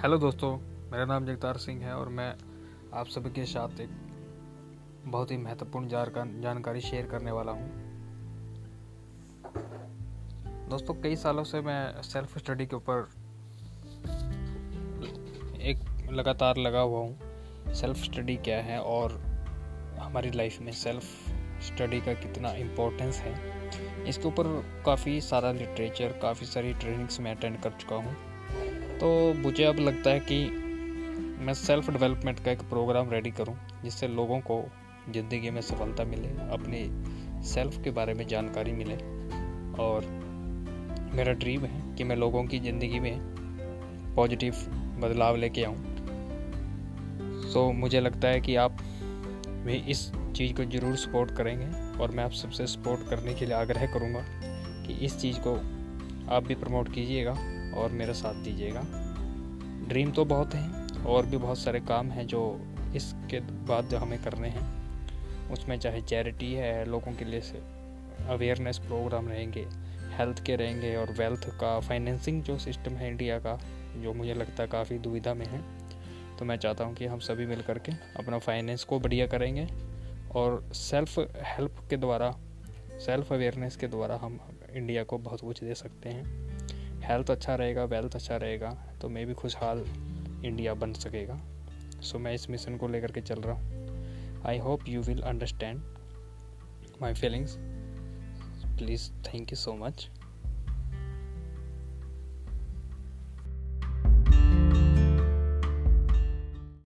Hello दोस्तों, मेरा नाम जगतार सिंह है और मैं आप सभी के साथ एक बहुत ही महत्वपूर्ण जानकारी शेयर करने वाला हूँ। दोस्तों, कई सालों से मैं सेल्फ स्टडी के ऊपर एक लगातार लगा हुआ हूँ। सेल्फ स्टडी क्या है और हमारी लाइफ में सेल्फ स्टडी का कितना इम्पोर्टेंस है, इसके ऊपर काफ़ी सारा लिटरेचर, काफ़ी सारी ट्रेनिंग्स मैं अटेंड कर चुका हूँ। तो मुझे अब लगता है कि मैं सेल्फ डेवलपमेंट का एक प्रोग्राम रेडी करूँ जिससे लोगों को ज़िंदगी में सफलता मिले अपनी सेल्फ के बारे में जानकारी मिले। और मेरा ड्रीम है कि मैं लोगों की ज़िंदगी में पॉजिटिव बदलाव लेके आऊँ। सो so, मुझे लगता है कि आप भी इस चीज़ को ज़रूर सपोर्ट करेंगे और मैं आप सबसे सपोर्ट करने के लिए आग्रह करूँगा कि इस चीज़ को आप भी प्रमोट कीजिएगा। और मेरा साथ दीजिएगा। ड्रीम तो बहुत हैं और भी बहुत सारे काम हैं जो इसके बाद जो हमें करने हैं। उसमें चाहे चैरिटी है, लोगों के लिए अवेयरनेस प्रोग्राम रहेंगे हेल्थ के रहेंगे और वेल्थ का फाइनेंसिंग जो सिस्टम है इंडिया का, जो मुझे लगता है काफ़ी दुविधा में है। तो मैं चाहता हूँ कि हम सभी मिल करके अपना फाइनेंस को बढ़िया करेंगे और सेल्फ हेल्प के द्वारा सेल्फ अवेयरनेस के द्वारा हम इंडिया को बहुत कुछ दे सकते हैं। हेल्थ अच्छा रहेगा वेल्थ अच्छा रहेगा तो मैं भी खुशहाल इंडिया बन सकेगा। सो so, मैं इस मिशन को लेकर के चल रहा हूँ। I hope you will understand my feelings please thank you so much